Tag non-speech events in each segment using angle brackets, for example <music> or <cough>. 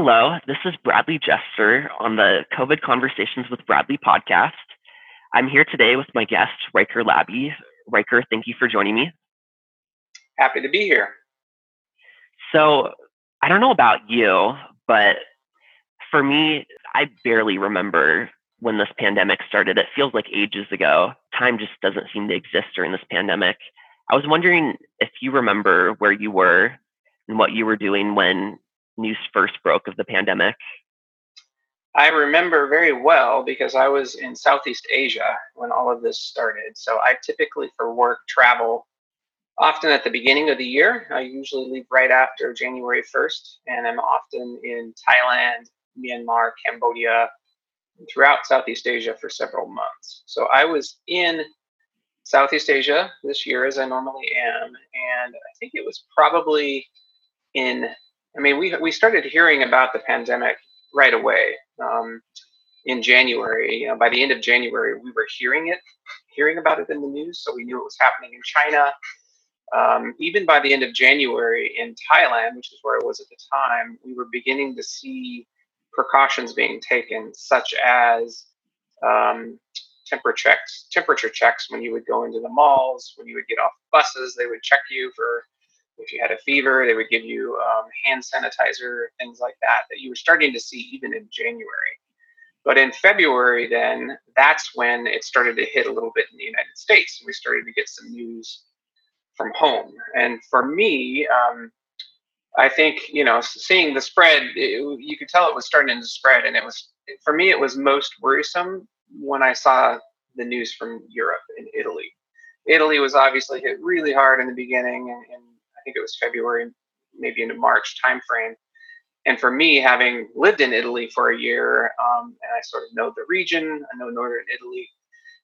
Hello, this is Bradley Jester on the COVID Conversations with Bradley podcast. I'm here today with my guest, Riker Labby. Riker, thank you for joining me. Happy to be here. So, I don't know about you, but for me, I barely remember when this pandemic started. It feels like ages ago. Time just doesn't seem to exist during this pandemic. I was wondering if you remember where you were and what you were doing when news first broke of the pandemic. I remember very well because I was in Southeast Asia when all of this started. So I typically, for work, travel often at the beginning of the year. I usually leave right after January 1st, and I'm often in Thailand, Myanmar, Cambodia, throughout Southeast Asia for several months. So I was in Southeast Asia this year, as I normally am, and I think it was probably in. I mean, we we started hearing about the pandemic right away um, in January. You know, by the end of January, we were hearing it, hearing about it in the news, so we knew it was happening in China. Um, even by the end of January in Thailand, which is where I was at the time, we were beginning to see precautions being taken, such as um, temperature checks, temperature checks when you would go into the malls, when you would get off buses, they would check you for if you had a fever, they would give you um, hand sanitizer, things like that, that you were starting to see even in January. But in February, then that's when it started to hit a little bit in the United States. We started to get some news from home. And for me, um, I think, you know, seeing the spread, it, you could tell it was starting to spread. And it was, for me, it was most worrisome when I saw the news from Europe and Italy. Italy was obviously hit really hard in the beginning, and, and think it was February, maybe into March timeframe. And for me, having lived in Italy for a year, um, and I sort of know the region, I know northern Italy,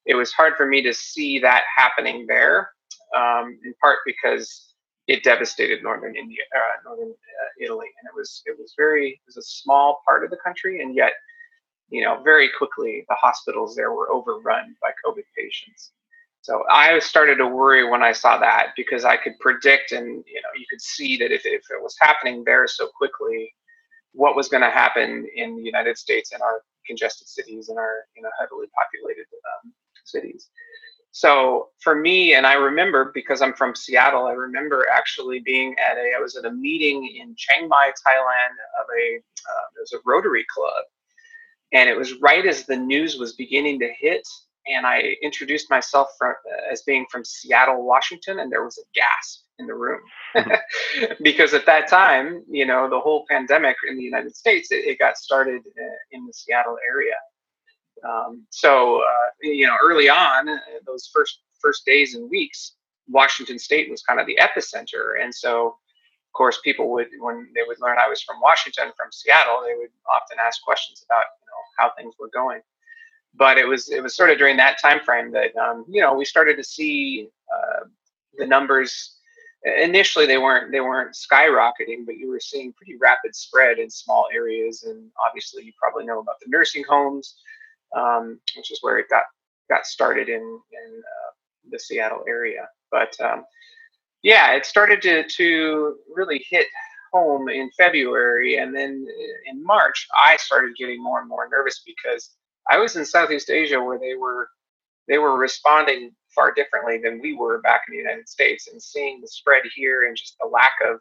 it was hard for me to see that happening there. Um, in part because it devastated northern India, uh, northern uh, Italy, and it was it was very it was a small part of the country, and yet, you know, very quickly the hospitals there were overrun by COVID patients. So I started to worry when I saw that because I could predict and you know you could see that if, if it was happening there so quickly, what was going to happen in the United States in our congested cities and our you know heavily populated um, cities. So for me, and I remember because I'm from Seattle, I remember actually being at a I was at a meeting in Chiang Mai, Thailand, of a uh, was a Rotary Club, and it was right as the news was beginning to hit and I introduced myself from, as being from Seattle, Washington, and there was a gasp in the room. <laughs> Because at that time, you know, the whole pandemic in the United States, it, it got started uh, in the Seattle area. Um, so, uh, you know, early on, uh, those first first days and weeks, Washington State was kind of the epicenter, and so, of course, people would when they would learn I was from Washington, from Seattle, they would often ask questions about you know how things were going but it was it was sort of during that time frame that um, you know we started to see uh, the numbers. Initially they weren't they weren't skyrocketing but you were seeing pretty rapid spread in small areas and obviously you probably know about the nursing homes um, which is where it got got started in in uh, the Seattle area. But um, yeah it started to to really hit home in February and then in March I started getting more and more nervous because I was in Southeast Asia where they were they were responding far differently than we were back in the United States, and seeing the spread here and just the lack of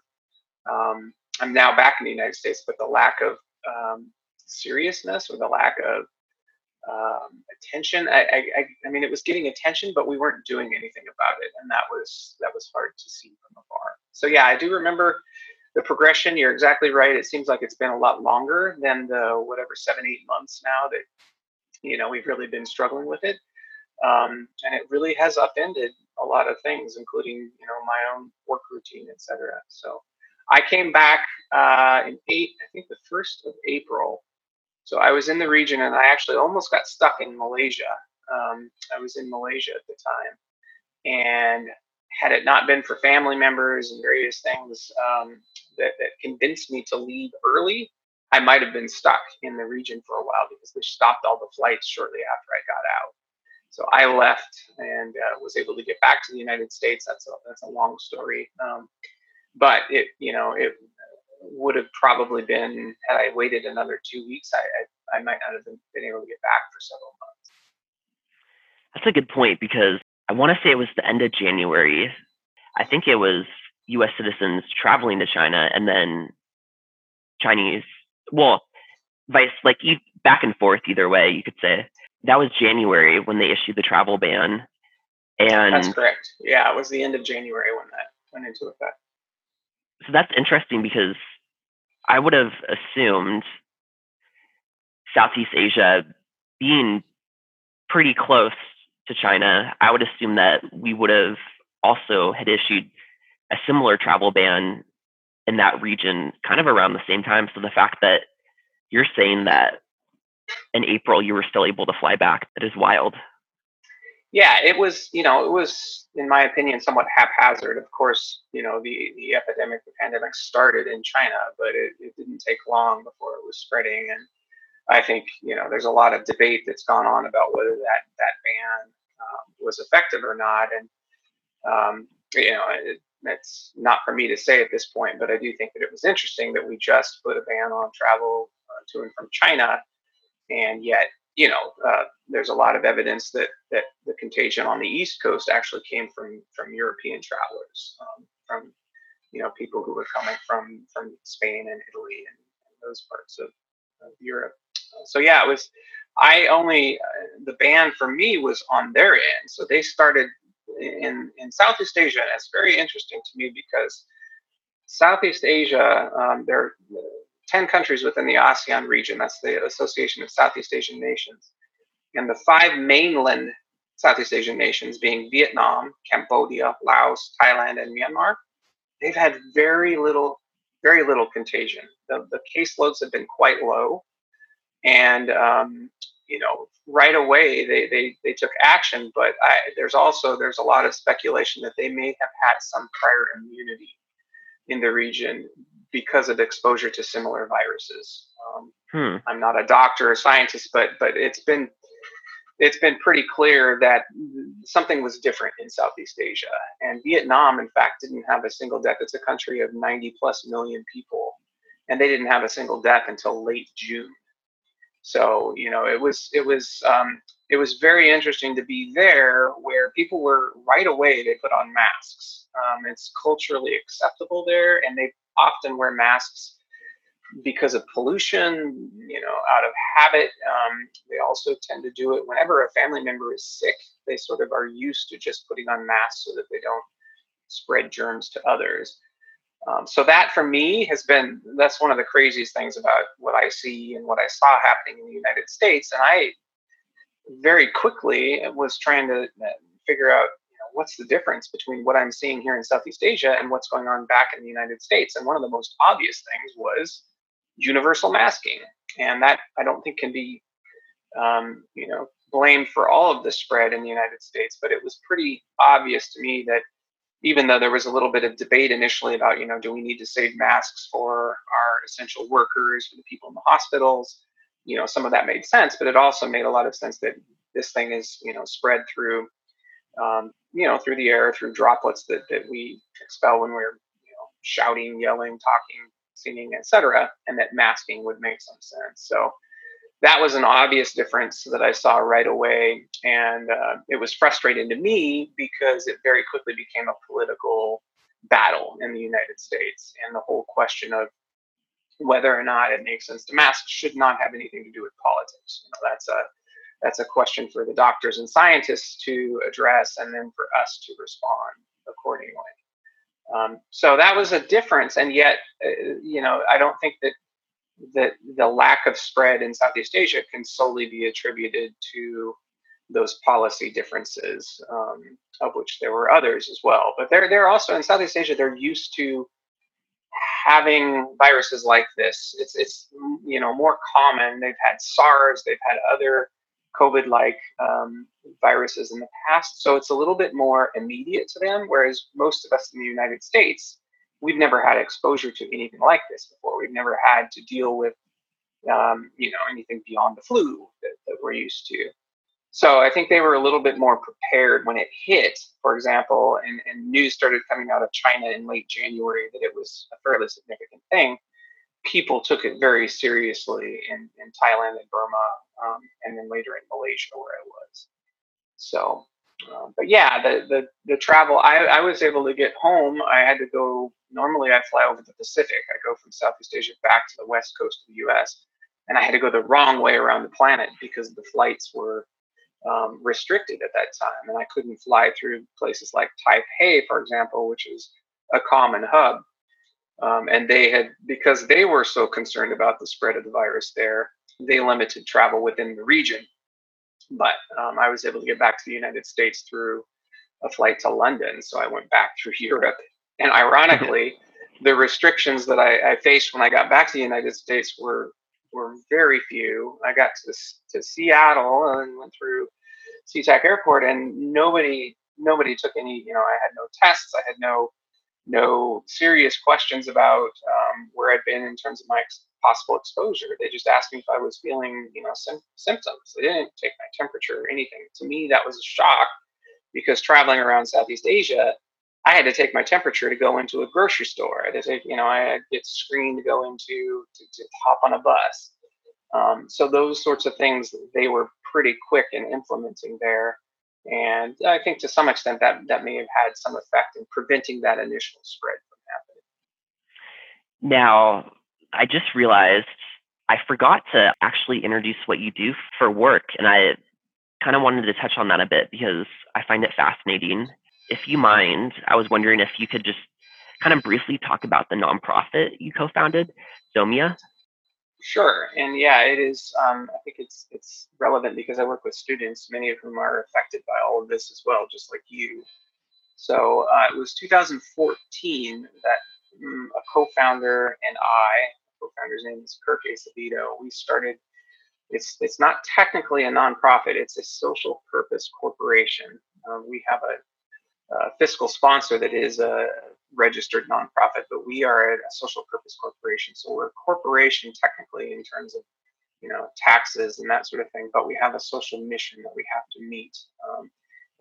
um, I'm now back in the United States, but the lack of um, seriousness or the lack of um, attention. I, I, I mean, it was getting attention, but we weren't doing anything about it, and that was that was hard to see from afar. So yeah, I do remember the progression. You're exactly right. It seems like it's been a lot longer than the whatever seven, eight months now that you know we've really been struggling with it. Um, and it really has upended a lot of things including you know my own work routine etc so i came back uh, in eight i think the first of april. So i was in the region and i actually almost got stuck in malaysia. Um, i was in malaysia at the time. And had it not been for family members and various things um, that, that convinced me to leave early I might have been stuck in the region for a while because they stopped all the flights shortly after I got out. So I left and uh, was able to get back to the United States. That's a that's a long story, um, but it you know it would have probably been had I waited another two weeks, I I, I might not have been, been able to get back for several months. That's a good point because I want to say it was the end of January. I think it was U.S. citizens traveling to China and then Chinese. Well, vice like back and forth either way. You could say that was January when they issued the travel ban. And that's correct. Yeah, it was the end of January when that went into effect. So that's interesting because I would have assumed Southeast Asia being pretty close to China, I would assume that we would have also had issued a similar travel ban in that region kind of around the same time. So the fact that you're saying that in April you were still able to fly back, that is wild. Yeah, it was, you know, it was, in my opinion, somewhat haphazard. Of course, you know, the, the epidemic, the pandemic started in China, but it, it didn't take long before it was spreading. And I think you know there's a lot of debate that's gone on about whether that that ban um, was effective or not, and um, you know it, that's not for me to say at this point. But I do think that it was interesting that we just put a ban on travel uh, to and from China, and yet you know uh, there's a lot of evidence that that the contagion on the East Coast actually came from from European travelers, um, from you know people who were coming from from Spain and Italy and, and those parts of, of Europe so yeah, it was. I only uh, the ban for me was on their end. So they started in in Southeast Asia, and it's very interesting to me because Southeast Asia, um, there are ten countries within the ASEAN region. That's the Association of Southeast Asian Nations, and the five mainland Southeast Asian nations, being Vietnam, Cambodia, Laos, Thailand, and Myanmar, they've had very little, very little contagion. The, the caseloads have been quite low and um, you know right away they, they they took action but I, there's also there's a lot of speculation that they may have had some prior immunity in the region because of exposure to similar viruses um, hmm. i'm not a doctor or scientist but but it's been it's been pretty clear that something was different in Southeast Asia. And Vietnam, in fact, didn't have a single death. It's a country of 90 plus million people, and they didn't have a single death until late June. So you know, it was it was um, it was very interesting to be there, where people were right away they put on masks. Um, it's culturally acceptable there, and they often wear masks because of pollution, you know, out of habit. Um, they also tend to do it whenever a family member is sick. They sort of are used to just putting on masks so that they don't spread germs to others. Um, so that for me has been that's one of the craziest things about what I see and what I saw happening in the United States. And I very quickly was trying to uh, figure out you know, what's the difference between what I'm seeing here in Southeast Asia and what's going on back in the United States. And one of the most obvious things was universal masking, and that I don't think can be um, you know blamed for all of the spread in the United States. But it was pretty obvious to me that even though there was a little bit of debate initially about, you know, do we need to save masks for our essential workers, for the people in the hospitals, you know, some of that made sense, but it also made a lot of sense that this thing is, you know, spread through, um, you know, through the air, through droplets that, that we expel when we're, you know, shouting, yelling, talking, singing, etc., and that masking would make some sense. So that was an obvious difference that I saw right away. And uh, it was frustrating to me because it very quickly became a political battle in the United States. And the whole question of whether or not it makes sense to mask should not have anything to do with politics. You know, that's a that's a question for the doctors and scientists to address, and then for us to respond accordingly. Um, so that was a difference, and yet, uh, you know, I don't think that that the lack of spread in Southeast Asia can solely be attributed to those policy differences, um, of which there were others as well. But they're they're also in Southeast Asia. They're used to having viruses like this. It's it's you know more common. They've had SARS. They've had other COVID-like um, viruses in the past, so it's a little bit more immediate to them. Whereas most of us in the United States we've never had exposure to anything like this before. We've never had to deal with, um, you know, anything beyond the flu that, that, we're used to. So I think they were a little bit more prepared when it hit, for example, and, and news started coming out of China in late January that it was a fairly significant thing. people took it very seriously in, in Thailand and Burma, um, and then later in Malaysia where I was. So, uh, but yeah, the, the, the travel, I, I was able to get home. I had to go, normally I fly over the Pacific. I go from Southeast Asia back to the west coast of the US. And I had to go the wrong way around the planet because the flights were um, restricted at that time. And I couldn't fly through places like Taipei, for example, which is a common hub. Um, and they had, because they were so concerned about the spread of the virus there, they limited travel within the region. But um, I was able to get back to the United States through a flight to London. So I went back through <laughs> Europe. And ironically, the restrictions that I, I, faced when I got back to the United States were were very few. I got to to Seattle and went through SeaTac Airport, and nobody nobody took any. You know, I had no tests. I had no no serious questions about um, where I'd been in terms of my ex- possible exposure. They just asked me if I was feeling, you know, sim- symptoms. They didn't take my temperature or anything. To me, that was a shock because traveling around Southeast Asia, I had to take my temperature to go into a grocery store. I had to take, you know, I had to get screened to go into to, to hop on a bus. Um, so those sorts of things they were pretty quick in implementing there. And I think to some extent that, that may have had some effect in preventing that initial spread from happening. Now, I just realized I forgot to actually introduce what you do for work. And I kind of wanted to touch on that a bit because I find it fascinating. If you mind, I was wondering if you could just kind of briefly talk about the nonprofit you co founded, Zomia. Sure, and yeah, it is. Um, I think it's it's relevant because I work with students, many of whom are affected by all of this as well, just like you. So uh, it was 2014 that um, a co-founder and I, co-founder's name is Kirk Acevedo, we started. It's it's not technically a nonprofit; it's a social purpose corporation. Um, we have a, a, fiscal sponsor that is a registered nonprofit, but we are a social purpose corporation. So we're a corporation technically in terms of you know taxes and that sort of thing, but we have a social mission that we have to meet. Um,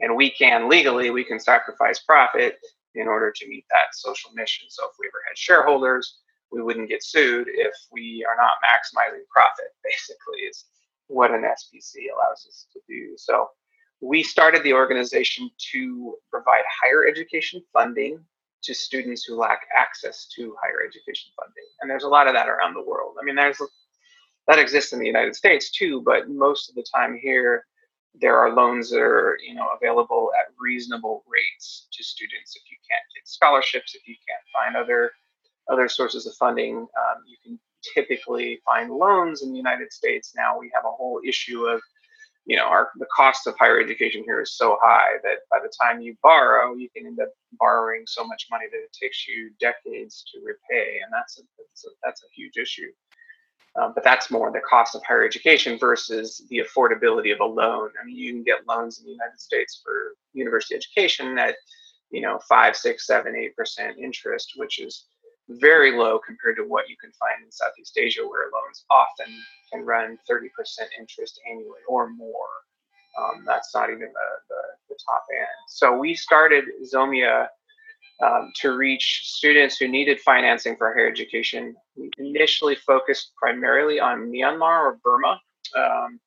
and we can legally we can sacrifice profit in order to meet that social mission. So if we ever had shareholders, we wouldn't get sued if we are not maximizing profit. <laughs> Basically, is what an SPC allows us to do. So we started the organization to provide higher education funding to students who lack access to higher education funding. And there's a lot of that around the world. I mean, there's that exists in the United States too, but most of the time here, there are loans that are you know available at reasonable rates to students. If you can't get scholarships, if you can't find other other sources of funding, um, you can typically find loans in the United States. Now we have a whole issue of you know, our the cost of higher education here is so high that by the time you borrow, you can end up borrowing so much money that it takes you decades to repay, and that's a, that's a, that's a huge issue. Um, but that's more the cost of higher education versus the affordability of a loan. I mean, you can get loans in the United States for university education at, you know, five, six, seven, eight percent interest, which is very low compared to what you can find in Southeast Asia, where loans often can run 30% interest annually or more. Um, that's not even the, the, the, top end. So we started Zomia um, to reach students who needed financing for higher education. We initially focused primarily on Myanmar or Burma um,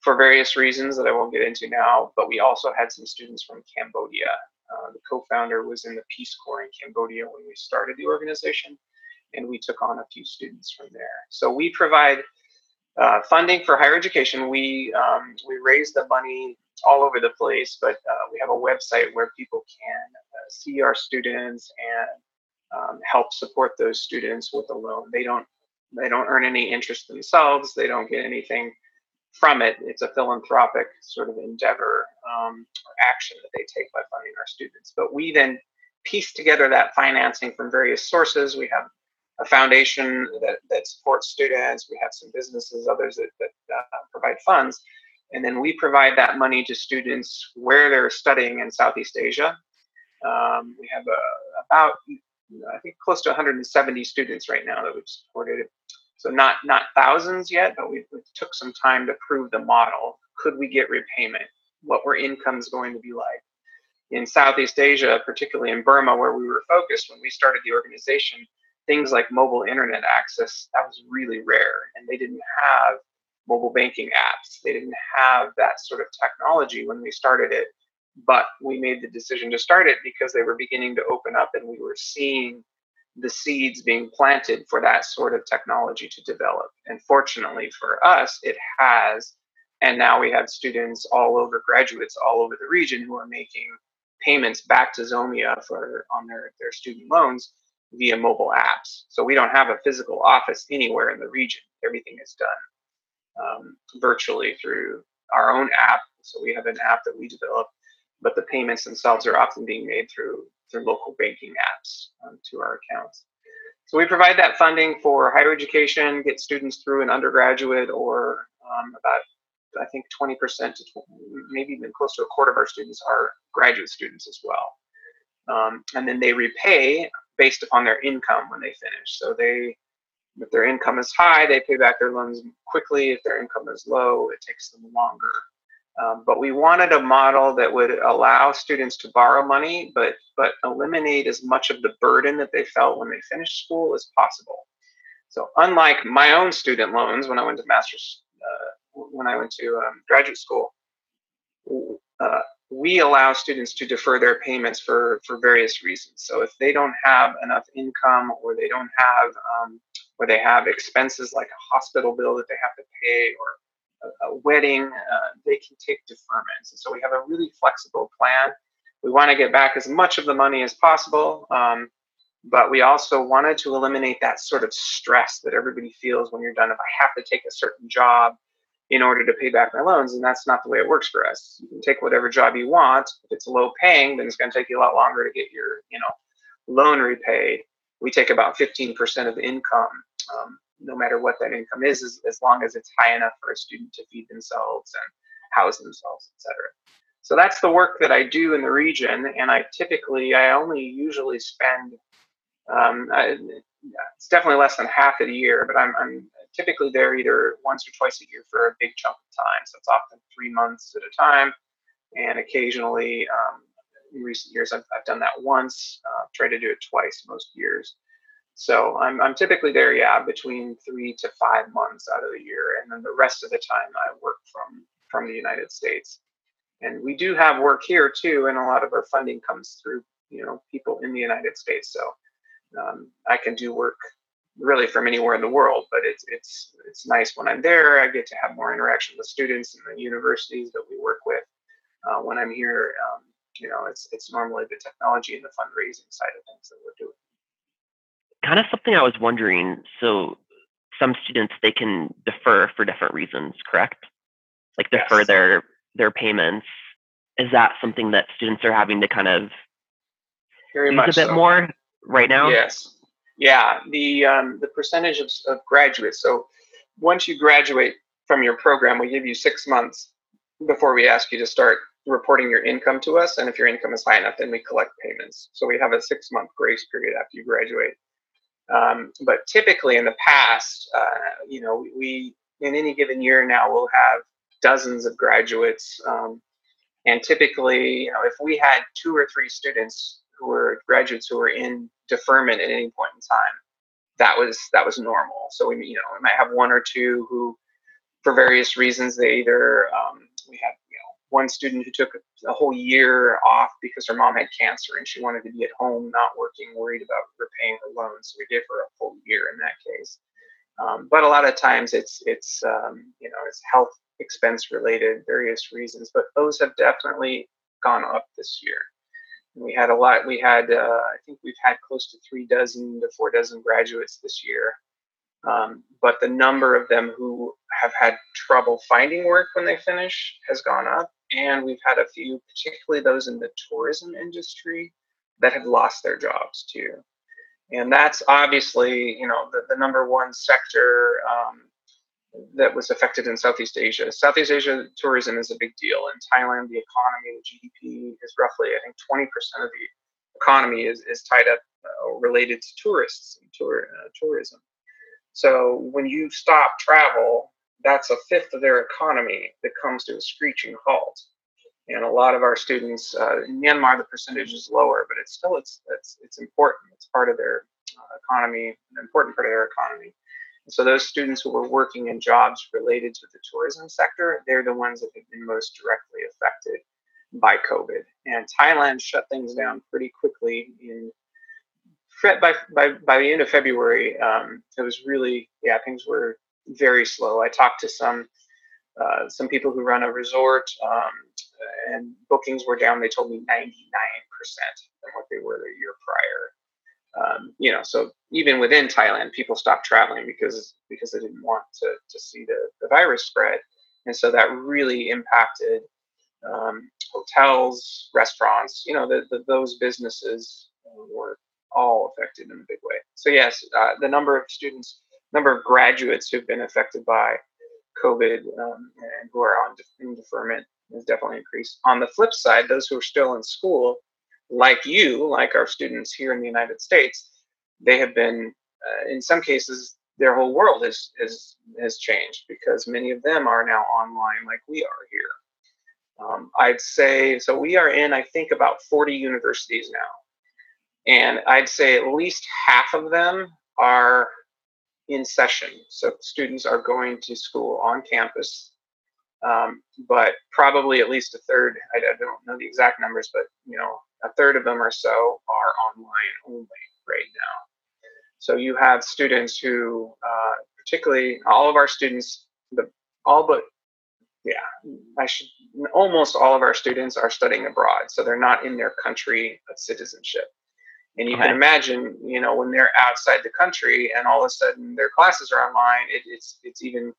for various reasons that I won't get into now, but we also had some students from Cambodia uh, the co-founder was in the Peace Corps in Cambodia when we started the organization, and we took on a few students from there. So we provide uh, funding for higher education. We um, we raise the money all over the place, but uh, we have a website where people can uh, see our students and um, help support those students with a loan. They don't they don't earn any interest themselves. They don't get anything from it. It's a philanthropic sort of endeavor um, or action that they take by funding our students. But we then piece together that financing from various sources. We have a foundation that, that supports students. We have some businesses, others that, that uh, provide funds. And then we provide that money to students where they're studying in Southeast Asia. Um, we have uh, about, I think, close to 170 students right now that we've supported so not not thousands yet, but we, we took some time to prove the model. Could we get repayment? What were incomes going to be like? In Southeast Asia, particularly in Burma, where we were focused when we started the organization, things like mobile internet access, that was really rare. And they didn't have mobile banking apps. They didn't have that sort of technology when we started it. But we made the decision to start it because they were beginning to open up and we were seeing the seeds being planted for that sort of technology to develop. And fortunately for us, it has. And now we have students all over, graduates all over the region who are making payments back to Zomia for on their, their student loans via mobile apps. So we don't have a physical office anywhere in the region. Everything is done um, virtually through our own app. So we have an app that we develop, but the payments themselves are often being made through through local banking apps um, to our accounts. So we provide that funding for higher education, get students through an undergraduate or um, about I think 20% to 20, maybe even close to a quarter of our students are graduate students as well. Um, and then they repay based upon their income when they finish. So they, if their income is high, they pay back their loans quickly. If their income is low, it takes them longer. Um, but we wanted a model that would allow students to borrow money, but but eliminate as much of the burden that they felt when they finished school as possible. So unlike my own student loans when I went to master's, uh, when I went to um, graduate school, uh, we allow students to defer their payments for, for various reasons. So if they don't have enough income or they don't have, um, or they have expenses like a hospital bill that they have to pay or a, wedding, uh, they can take deferments. And so we have a really flexible plan. We want to get back as much of the money as possible, um, but we also wanted to eliminate that sort of stress that everybody feels when you're done. If I have to take a certain job, in order to pay back my loans. And that's not the way it works for us. You can take whatever job you want. If it's low paying, then it's going to take you a lot longer to get your, you know, loan repaid. We take about 15% of income, um, no matter what that income is, as, as long as it's high enough for a student to feed themselves and house themselves, etc. So that's the work that I do in the region, and I typically, I only usually spend, um, I, it's definitely less than half of the year, but I'm, I'm typically there either once or twice a year for a big chunk of time. So it's often three months at a time. And occasionally, um, in recent years, I've, I've done that once, uh, tried to do it twice most years. So I'm, I'm typically there, yeah, between three to five months out of the year. And then the rest of the time I work from, from the United States. And we do have work here too, and a lot of our funding comes through, you know, people in the United States. So um, I can do work really from anywhere in the world. But it's it's it's nice when I'm there. I get to have more interaction with students and the universities that we work with. Uh, when I'm here, um, you know, it's it's normally the technology and the fundraising side of things that we're doing. Kind of something I was wondering. So some students they can defer for different reasons, correct? Like defer yes. their their payments. Is that something that students are having to kind of Very use much a bit so. more right now? Yes. Yeah, the um, the percentage of, of graduates. So once you graduate from your program, we give you six months before we ask you to start reporting your income to us. And if your income is high enough, then we collect payments. So we have a six month grace period after you graduate. Um, but typically in the past, uh, you know, we in any given year now we'll have dozens of graduates. Um, and typically, you know, if we had two or three students who were graduates who were in deferment at any point in time. That was that was normal. So we you know we might have one or two who, for various reasons, they either um, we had one student who took a whole year off because her mom had cancer and she wanted to be at home, not working, worried about repaying her loans. So we gave her a full year in that case. Um, but a lot of times it's it's um, you know it's health expense related, various reasons. But those have definitely gone up this year we had a lot. We had, uh, I think we've had close to three dozen to four dozen graduates this year. Um, but the number of them who have had trouble finding work when they finish has gone up. And we've had a few, particularly those in the tourism industry, that have lost their jobs too. And that's obviously, you know, the, the number one sector um, that was affected in Southeast Asia. Southeast Asia tourism is a big deal. In Thailand, the economy, the GDP is roughly, I think, 20% of the economy is, is tied up uh, related to tourists and tour, uh, tourism. So when you stop travel, that's a fifth of their economy that comes to a screeching halt. And a lot of our students uh, in Myanmar, the percentage is lower, but it's still it's it's it's important. It's part of their economy, an important part of their economy. And so those students who were working in jobs related to the tourism sector, they're the ones that have been most directly affected by COVID. And Thailand shut things down pretty quickly in by by by the end of February. Um, it was really yeah things were very slow. I talked to some uh, some people who run a resort, um, and bookings were down. They told me 99% than what they were the year prior. Um, you know, so even within Thailand, people stopped traveling because because they didn't want to to see the, the virus spread, and so that really impacted um, hotels, restaurants. You know, the, the, those businesses were all affected in a big way. So yes, uh, the number of students, number of graduates who've been affected by COVID um, and who are on in deferment has definitely increased. On the flip side, those who are still in school like you, like our students here in the United States, they have been, uh, in some cases, their whole world has, has, has changed because many of them are now online like we are here. Um, I'd say, so we are in, I think, about 40 universities now. And I'd say at least half of them are in session. So students are going to school on campus um, but probably at least a third. I, don't know the exact numbers, but you know, a third of them or so are online only right now. So you have students who, uh, particularly all of our students, the all but yeah, I should almost all of our students are studying abroad, so they're not in their country of citizenship. And you okay. can imagine, you know, when they're outside the country and all of a sudden their classes are online, it, it's it's even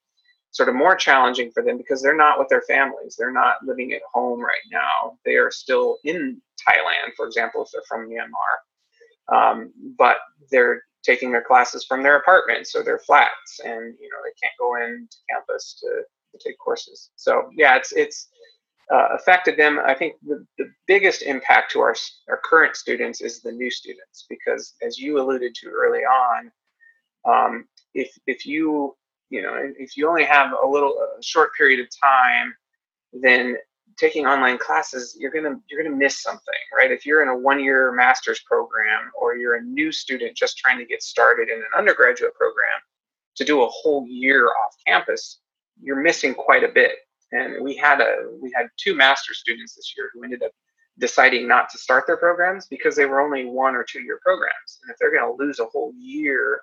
sort of more challenging for them because they're not with their families. They're not living at home right now. They are still in Thailand, for example, if they're from Myanmar. Um, but they're taking their classes from their apartments or their flats, and you know they can't go into campus to, to take courses. So yeah, it's it's uh, affected them. I think the, the biggest impact to our our current students is the new students because, as you alluded to early on, um, if if you you know, if you only have a little a short period of time, then taking online classes, you're gonna you're gonna miss something, right? If you're in a one-year master's program or you're a new student just trying to get started in an undergraduate program, to do a whole year off campus, you're missing quite a bit. And we had a we had two master students this year who ended up deciding not to start their programs because they were only one or two year programs. And if they're going to lose a whole year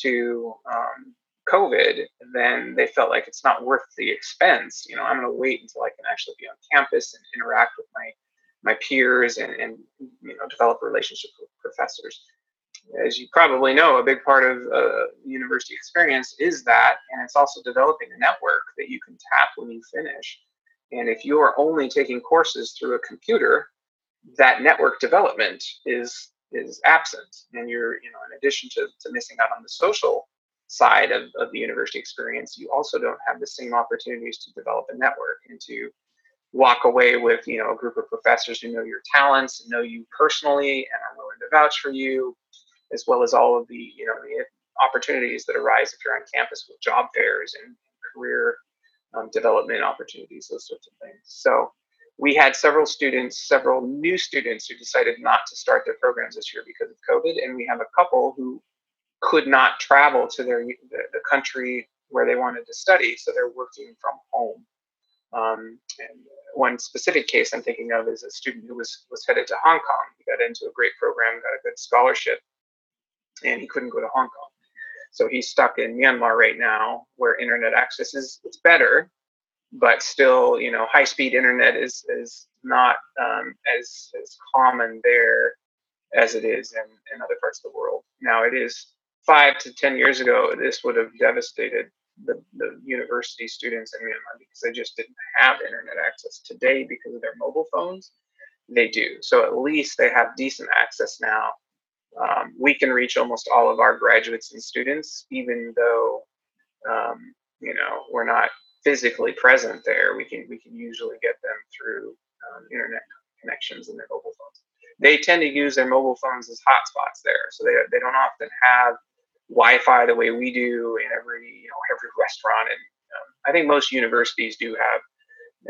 to um, COVID, then they felt like it's not worth the expense. You know, I'm going to wait until I can actually be on campus and interact with my my peers and, and you know develop relationships with professors. As you probably know, a big part of uh, university experience is that, and it's also developing a network that you can tap when you finish. And if you are only taking courses through a computer, that network development is is absent, and you're you know in addition to, to missing out on the social side of, of the university experience, you also don't have the same opportunities to develop a network and to walk away with you know a group of professors who know your talents and know you personally and are willing to vouch for you, as well as all of the you know the opportunities that arise if you're on campus with job fairs and career um, development opportunities, those sorts of things. So we had several students, several new students who decided not to start their programs this year because of COVID, and we have a couple who could not travel to their the, the country where they wanted to study, so they're working from home. Um, and one specific case I'm thinking of is a student who was was headed to Hong Kong. He got into a great program, got a good scholarship, and he couldn't go to Hong Kong. So he's stuck in Myanmar right now, where internet access is it's better, but still, you know, high speed internet is is not um, as as common there as it is in, in other parts of the world. Now it is five to 10 years ago, this would have devastated the, the university students in Myanmar because they just didn't have internet access. Today, because of their mobile phones, they do. So at least they have decent access now. Um, we can reach almost all of our graduates and students, even though um, you know we're not physically present there. We can we can usually get them through um, internet connections and their mobile phones. They tend to use their mobile phones as hotspots there, so they they don't often have Wi-Fi the way we do in every you know every restaurant, and um, I think most universities do have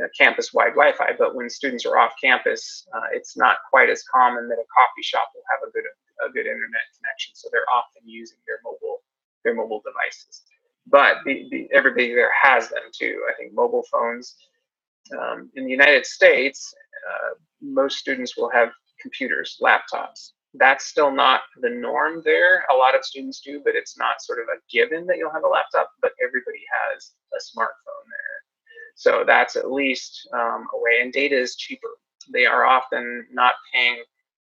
uh, campus-wide Wi-Fi. But when students are off campus, uh, it's not quite as common that a coffee shop will have a good a good internet connection, so they're often using their mobile their mobile devices. But the, the, everybody there has them too. I think mobile phones um, in the United States, uh, most students will have computers, laptops. That's still not the norm there. A lot of students do, but it's not sort of a given that you'll have a laptop, but everybody has a smartphone there. So that's at least um, a way. And data is cheaper. They are often not paying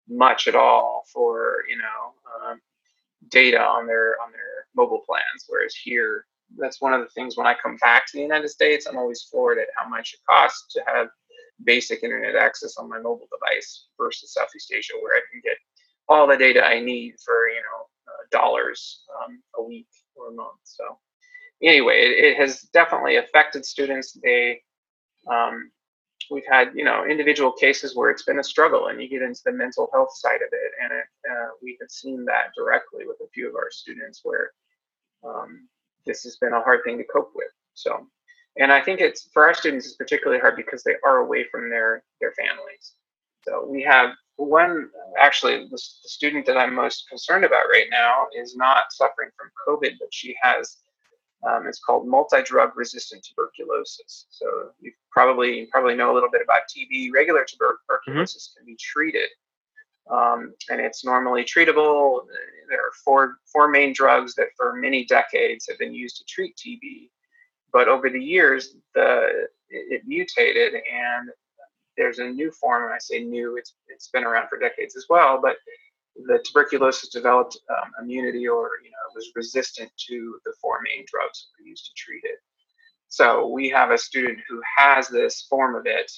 much at all for you know um, data on their on their mobile plans. Whereas here, that's one of the things when I come back to the United States, I'm always floored at how much it costs to have basic internet access on my mobile device versus Southeast Asia, where I can get all the data I need for you know uh, dollars um, a week or a month. So anyway, it, it has definitely affected students. They um, we've had you know individual cases where it's been a struggle, and you get into the mental health side of it, and it, uh, we have seen that directly with a few of our students where um, this has been a hard thing to cope with. So, and I think it's for our students it's particularly hard because they are away from their their families. So we have one actually the, the student that I'm most concerned about right now is not suffering from COVID, but she has um, it's called multi-drug resistant tuberculosis. So you probably you probably know a little bit about TB. Regular tuberculosis mm-hmm. can be treated, um, and it's normally treatable. There are four four main drugs that for many decades have been used to treat TB, but over the years the it, it mutated and there's a new form. And I say new, it's it's been around for decades as well, but the tuberculosis developed um, immunity or you know was resistant to the four main drugs were used to treat it. So we have a student who has this form of it,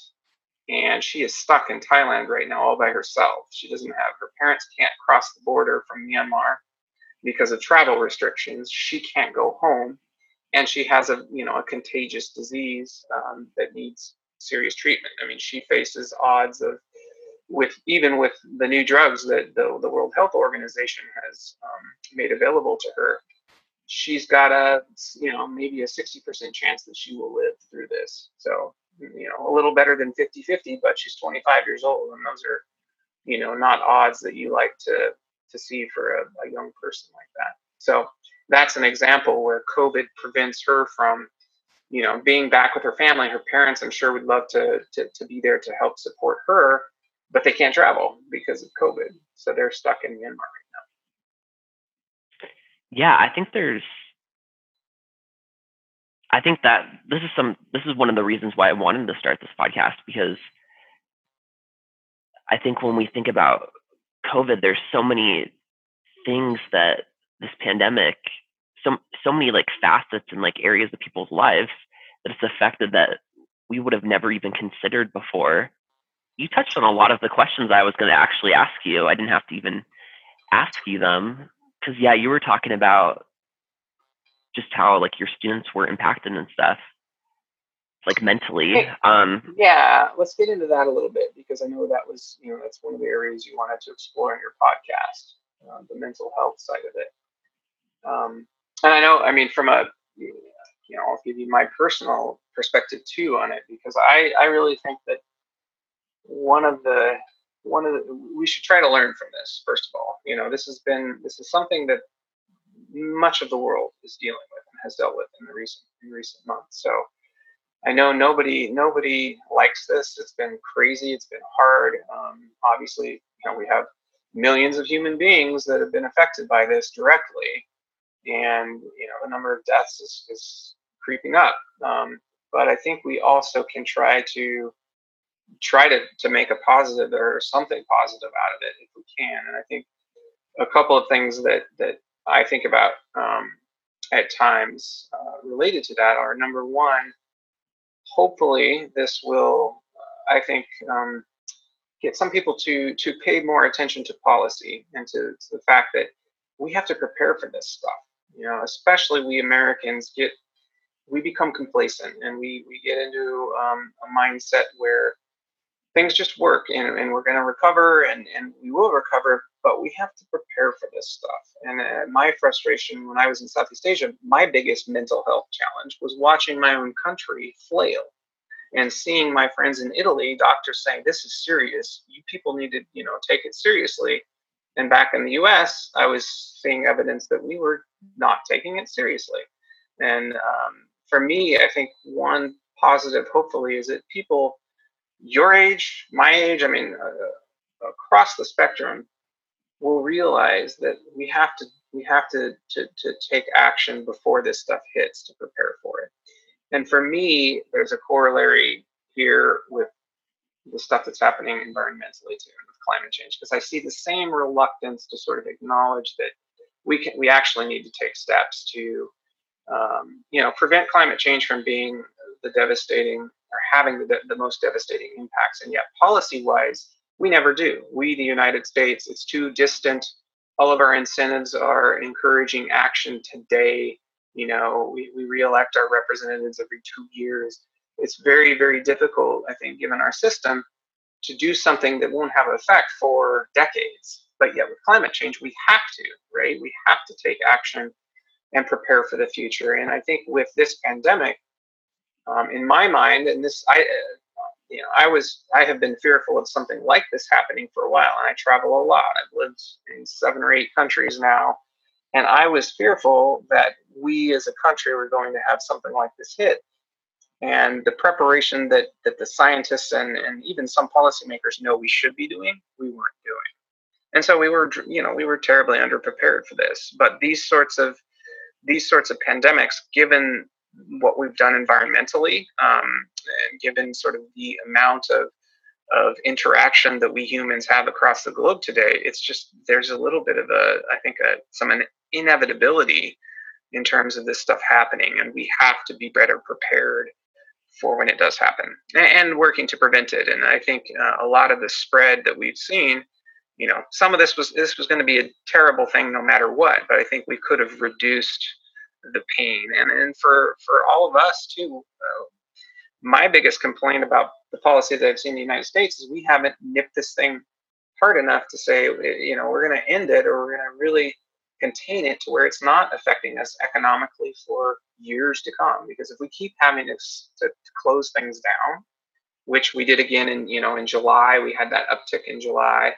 and she is stuck in Thailand right now all by herself. She doesn't have her parents can't cross the border from Myanmar because of travel restrictions. She can't go home, and she has a you know a contagious disease um, that needs serious treatment. I mean, she faces odds of with even with the new drugs that the, the World Health Organization has um, made available to her, she's got a you know maybe a 60% chance that she will live through this. So you know a little better than 50-50, but she's 25 years old, and those are you know not odds that you like to to see for a, a young person like that. So that's an example where COVID prevents her from you know being back with her family. Her parents, I'm sure, would love to to, to be there to help support her but they can't travel because of COVID. So they're stuck in Myanmar right now. Yeah, I think there's I think that this is some this is one of the reasons why I wanted to start this podcast because I think when we think about COVID, there's so many things that this pandemic, so so many like facets and like areas of people's lives that it's affected that we would have never even considered before you touched on a lot of the questions I was going to actually ask you. I didn't have to even ask you them because yeah, you were talking about just how like your students were impacted and stuff, like mentally. Um, yeah, let's get into that a little bit because I know that was you know that's one of the areas you wanted to explore in your podcast, uh, the mental health side of it. Um, and I know, I mean, from a you know, I'll give you my personal perspective too on it because I I really think that one of the one of the we should try to learn from this first of all. You know this has been this is something that much of the world is dealing with and has dealt with in the recent in recent months. So i know nobody nobody likes this. It's been crazy. It's been hard. Um, obviously you know we have millions of human beings that have been affected by this directly. And you know the number of deaths is, is creeping up. Um, but i think we also can try to try to, to make a positive or something positive out of it if we can. And I think a couple of things that, that I think about um, at times uh, related to that are number one, hopefully this will, uh, I think, um, get some people to to pay more attention to policy and to, to, the fact that we have to prepare for this stuff. You know, especially we Americans get we become complacent and we we get into um, a mindset where things just work and, and we're going to recover and, and we will recover but we have to prepare for this stuff. And uh, my frustration when i was in southeast asia my biggest mental health challenge was watching my own country flail and seeing my friends in italy doctors saying this is serious. You people need to you know take it seriously. And back in the US, I was seeing evidence that we were not taking it seriously. And um, for me, I think one positive, hopefully, is that people your age, my age, I mean, uh, across the spectrum, will realize that we have to we have to, to to take action before this stuff hits to prepare for it. And for me, there's a corollary here with the stuff that's happening environmentally too, with climate change, because I see the same reluctance to sort of acknowledge that we can we actually need to take steps to um, you know prevent climate change from being the devastating or having the, the most devastating impacts. And yet, policy wise, we never do. We, the United States, it's too distant. All of our incentives are encouraging action today. You know, we, we re-elect our representatives every two years. It's very, very difficult, I think, given our system, to do something that won't have effect for decades. But yet, with climate change, we have to, right? We have to take action and prepare for the future. And I think with this pandemic, um, in my mind, and this I, uh, you know, I was I have been fearful of something like this happening for a while, and I travel a lot. I've lived in seven or eight countries now, and I was fearful that we as a country were going to have something like this hit. And the preparation that that the scientists and, and even some policymakers know we should be doing, we weren't doing. And so we were, you know, we were terribly underprepared for this. But these sorts of these sorts of pandemics, given what we've done environmentally, um, and given sort of the amount of of interaction that we humans have across the globe today, it's just there's a little bit of a I think a, some inevitability in terms of this stuff happening, and we have to be better prepared for when it does happen and working to prevent it. And I think uh, a lot of the spread that we've seen, you know, some of this was this was going to be a terrible thing no matter what, but I think we could have reduced the pain. And and for for all of us too uh, my biggest complaint about the policy that i've seen in the united states is we haven't nipped this thing hard enough to say you know we're going to end it or we're going to really contain it to where it's not affecting us economically for years to come. Because if we keep having to, to close things down which we did again in you know in july we had that uptick in july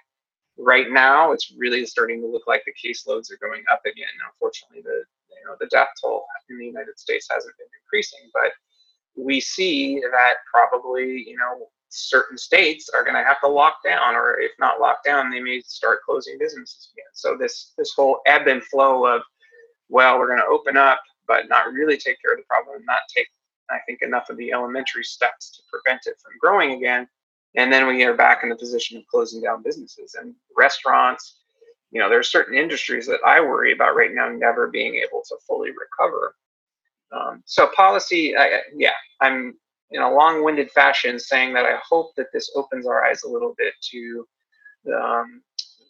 right now it's really starting to look like the caseloads are going up again. Unfortunately the you know the death toll in the United States hasn't been increasing, but we see that probably you know certain states are going to have to lock down, or if not lock down, they may start closing businesses again. So this this whole ebb and flow of well, we're going to open up, but not really take care of the problem, not take I think enough of the elementary steps to prevent it from growing again. And then we are back in the position of closing down businesses and restaurants, you know, there are certain industries that I worry about right now never being able to fully recover. Um, so policy, I, yeah, I'm in a long-winded fashion saying that I hope that this opens our eyes a little bit to um,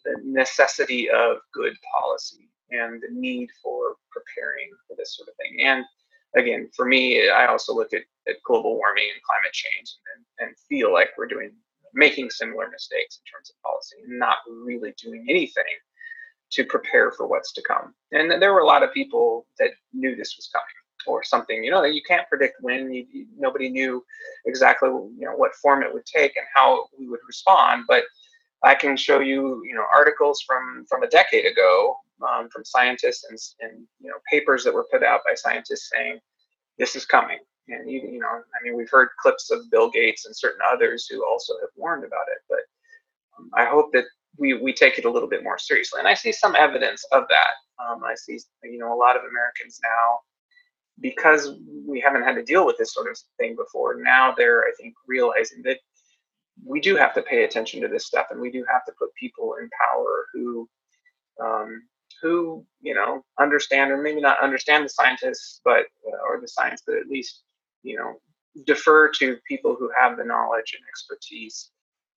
the necessity of good policy and the need for preparing for this sort of thing. And again, for me, I also look at, at global warming and climate change and, and feel like we're doing making similar mistakes in terms of policy and not really doing anything to prepare for what's to come. And there were a lot of people that knew this was coming or something. You know, you can't predict when. You, nobody knew exactly you know what form it would take and how we would respond. But I can show you you know articles from from a decade ago um, from scientists and and you know papers that were put out by scientists saying this is coming. And you, you know, I mean, we've heard clips of Bill Gates and certain others who also have warned about it. But um, I hope that we, we take it a little bit more seriously. And I see some evidence of that. Um, I see, you know, a lot of Americans now, because we haven't had to deal with this sort of thing before, now they're, I think, realizing that we do have to pay attention to this stuff and we do have to put people in power who, um, who, you know, understand or maybe not understand the scientists, but, uh, or the science, but at least, you know, defer to people who have the knowledge and expertise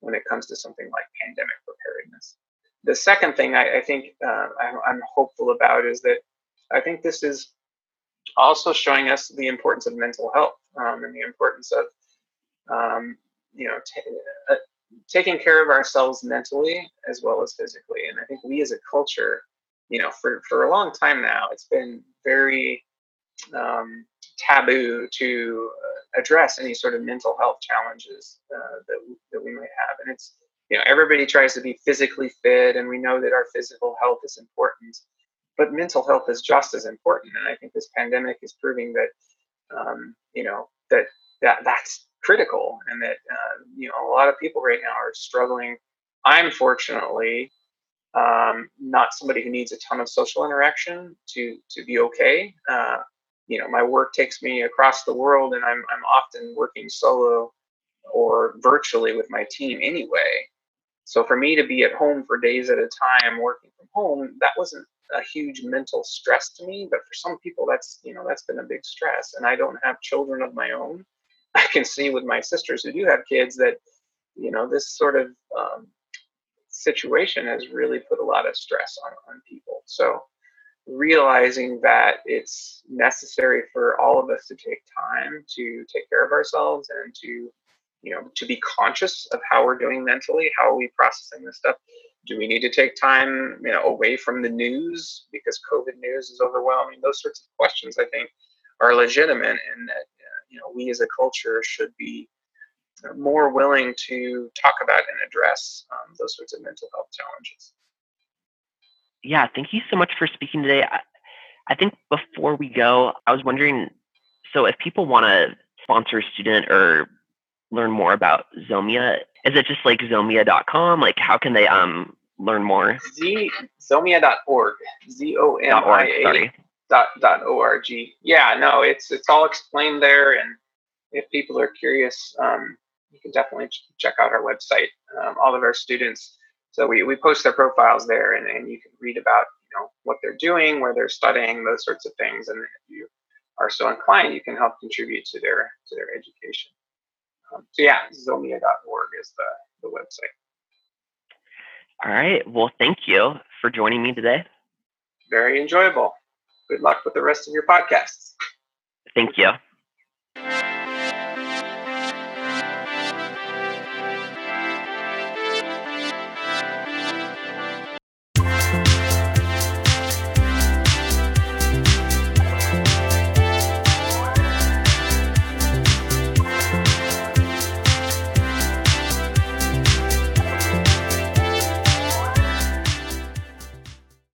when it comes to something like pandemic preparedness. The second thing I, I think uh, I'm, hopeful about is that I think this is also showing us the importance of mental health um, and the importance of um, you know t- uh, taking care of ourselves mentally as well as physically. And I think we as a culture, you know, for for a long time now, it's been very um, taboo to uh, address any sort of mental health challenges uh, that, that we might have. And it's you know everybody tries to be physically fit and we know that our physical health is important but mental health is just as important and i think this pandemic is proving that um, you know that that that's critical and that uh, you know a lot of people right now are struggling i'm fortunately um, not somebody who needs a ton of social interaction to to be okay uh, you know my work takes me across the world and i'm, I'm often working solo or virtually with my team anyway so for me to be at home for days at a time working from home, that wasn't a huge mental stress to me. But for some people, that's you know that's been a big stress. And I don't have children of my own. <laughs> I can see with my sisters who do have kids that you know this sort of um, situation has really put a lot of stress on on people. So realizing that it's necessary for all of us to take time to take care of ourselves and to you know, to be conscious of how we're doing mentally, how are we processing this stuff? Do we need to take time, you know, away from the news because COVID news is overwhelming? Those sorts of questions, I think, are legitimate, and that uh, you know we as a culture should be more willing to talk about and address um, those sorts of mental health challenges. Yeah, thank you so much for speaking today. I, I think before we go, I was wondering, so if people want to sponsor a student or learn more about Zomia? Is it just like zomia.com? Like how can they um learn more? Z zomia.org. Z O M I A dot dot O R G. Yeah, no, it's it's all explained there and if people are curious, um, you can definitely check out our website. Um, all of our students, so we, we post their profiles there, and, and you can read about you know what they're doing, where they're studying, those sorts of things. And if you are so inclined, you can help contribute to their to their education. Um, so yeah, zomia.org is the, the website. All right. Well, thank you for joining me today. Very enjoyable. Good luck with the rest of your podcasts. Thank you.